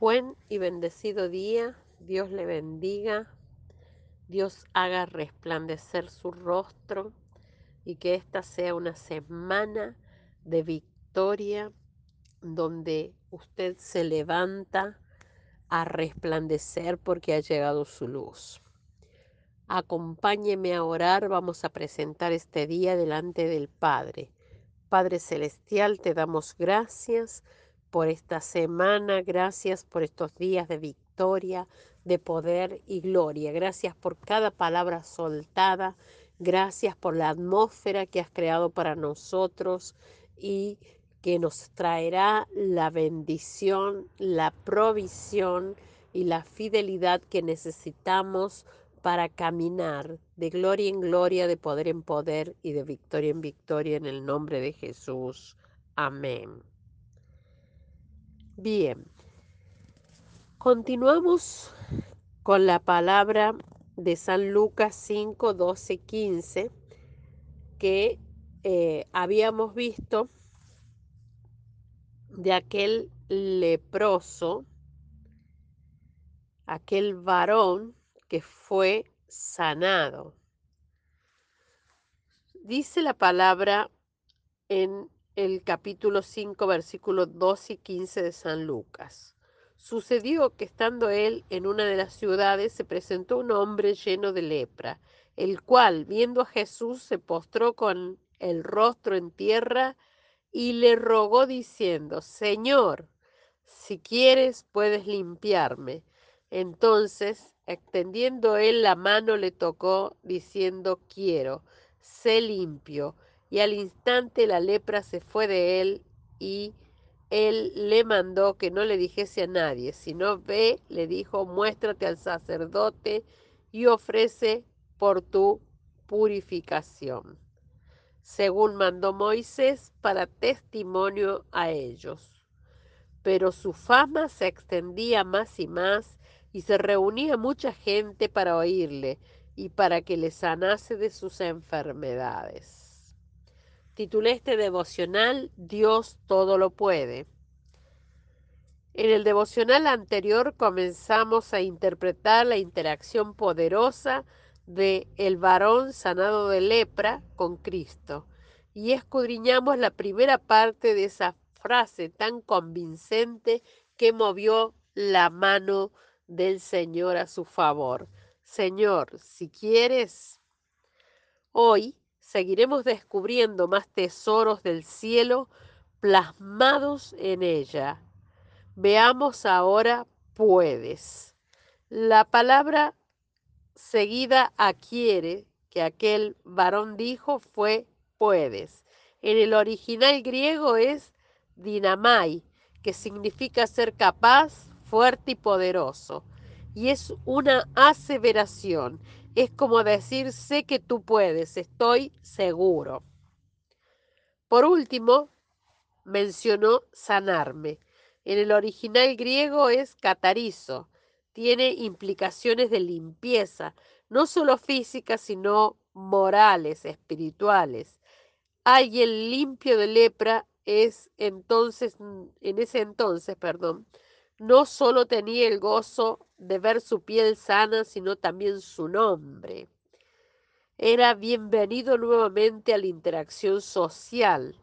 Buen y bendecido día, Dios le bendiga, Dios haga resplandecer su rostro y que esta sea una semana de victoria donde usted se levanta a resplandecer porque ha llegado su luz. Acompáñeme a orar, vamos a presentar este día delante del Padre. Padre Celestial, te damos gracias por esta semana, gracias por estos días de victoria, de poder y gloria. Gracias por cada palabra soltada, gracias por la atmósfera que has creado para nosotros y que nos traerá la bendición, la provisión y la fidelidad que necesitamos para caminar de gloria en gloria, de poder en poder y de victoria en victoria en el nombre de Jesús. Amén. Bien, continuamos con la palabra de San Lucas 5, 12, 15 que eh, habíamos visto de aquel leproso, aquel varón que fue sanado. Dice la palabra en el capítulo 5, versículos 12 y 15 de San Lucas. Sucedió que estando él en una de las ciudades se presentó un hombre lleno de lepra, el cual, viendo a Jesús, se postró con el rostro en tierra y le rogó diciendo, Señor, si quieres puedes limpiarme. Entonces, extendiendo él la mano, le tocó, diciendo, quiero, sé limpio y al instante la lepra se fue de él y él le mandó que no le dijese a nadie, sino ve, le dijo, muéstrate al sacerdote y ofrece por tu purificación, según mandó Moisés para testimonio a ellos. Pero su fama se extendía más y más y se reunía mucha gente para oírle y para que le sanase de sus enfermedades. Titulé este devocional Dios todo lo puede. En el devocional anterior comenzamos a interpretar la interacción poderosa de el varón sanado de lepra con Cristo y escudriñamos la primera parte de esa frase tan convincente que movió la mano del Señor a su favor. Señor, si quieres, hoy seguiremos descubriendo más tesoros del cielo plasmados en ella. Veamos ahora puedes. La palabra seguida a quiere que aquel varón dijo fue puedes. En el original griego es dinamai, que significa ser capaz, fuerte y poderoso. Y es una aseveración, es como decir, sé que tú puedes, estoy seguro. Por último, mencionó sanarme. En el original griego es catarizo. Tiene implicaciones de limpieza, no solo físicas, sino morales, espirituales. Alguien limpio de lepra es entonces, en ese entonces, perdón, no solo tenía el gozo de ver su piel sana, sino también su nombre. Era bienvenido nuevamente a la interacción social.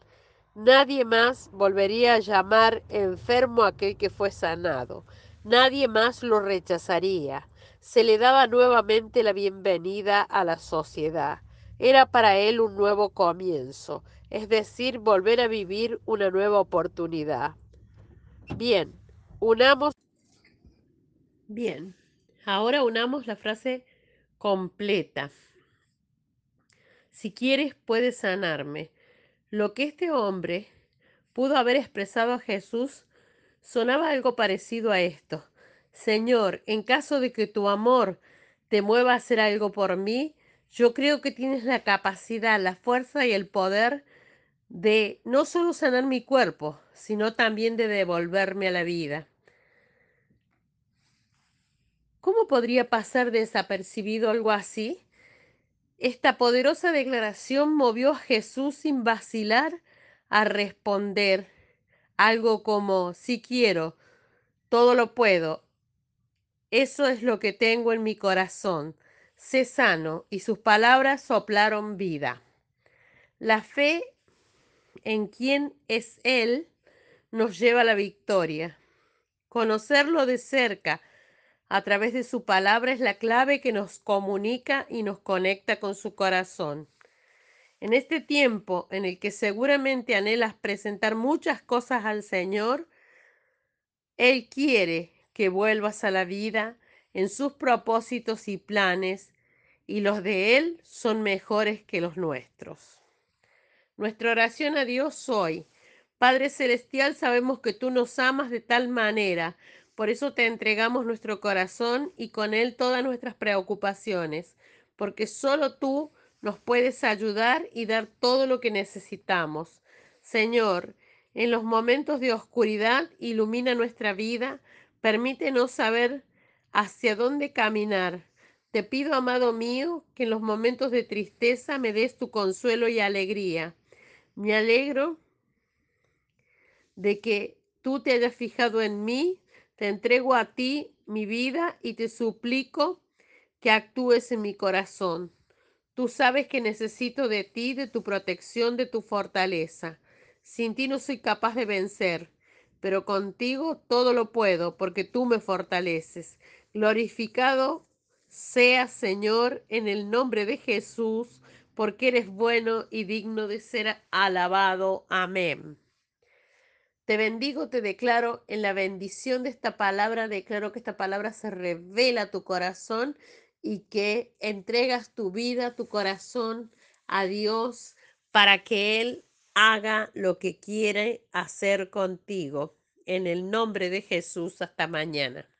Nadie más volvería a llamar enfermo a aquel que fue sanado. Nadie más lo rechazaría. Se le daba nuevamente la bienvenida a la sociedad. Era para él un nuevo comienzo, es decir, volver a vivir una nueva oportunidad. Bien, unamos. Bien, ahora unamos la frase completa. Si quieres, puedes sanarme. Lo que este hombre pudo haber expresado a Jesús sonaba algo parecido a esto. Señor, en caso de que tu amor te mueva a hacer algo por mí, yo creo que tienes la capacidad, la fuerza y el poder de no solo sanar mi cuerpo, sino también de devolverme a la vida. ¿Cómo podría pasar desapercibido algo así? Esta poderosa declaración movió a Jesús sin vacilar a responder algo como, si quiero, Todo lo puedo. Eso es lo que tengo en mi corazón. Sé sano. Y sus palabras soplaron vida. La fe en quien es Él nos lleva a la victoria. Conocerlo de cerca a través de su palabra es la clave que nos comunica y nos conecta con su corazón. En este tiempo en el que seguramente anhelas presentar muchas cosas al Señor, Él quiere que vuelvas a la vida en sus propósitos y planes, y los de Él son mejores que los nuestros. Nuestra oración a Dios hoy. Padre Celestial, sabemos que tú nos amas de tal manera, por eso te entregamos nuestro corazón y con él todas nuestras preocupaciones, porque solo tú nos puedes ayudar y dar todo lo que necesitamos. Señor, en los momentos de oscuridad ilumina nuestra vida, permítenos saber hacia dónde caminar. Te pido, amado mío, que en los momentos de tristeza me des tu consuelo y alegría. Me alegro de que tú te hayas fijado en mí, te entrego a ti mi vida y te suplico que actúes en mi corazón. Tú sabes que necesito de ti, de tu protección, de tu fortaleza. Sin ti no soy capaz de vencer, pero contigo todo lo puedo porque tú me fortaleces. Glorificado sea, Señor, en el nombre de Jesús porque eres bueno y digno de ser alabado. Amén. Te bendigo, te declaro en la bendición de esta palabra, declaro que esta palabra se revela a tu corazón y que entregas tu vida, tu corazón a Dios para que Él haga lo que quiere hacer contigo. En el nombre de Jesús, hasta mañana.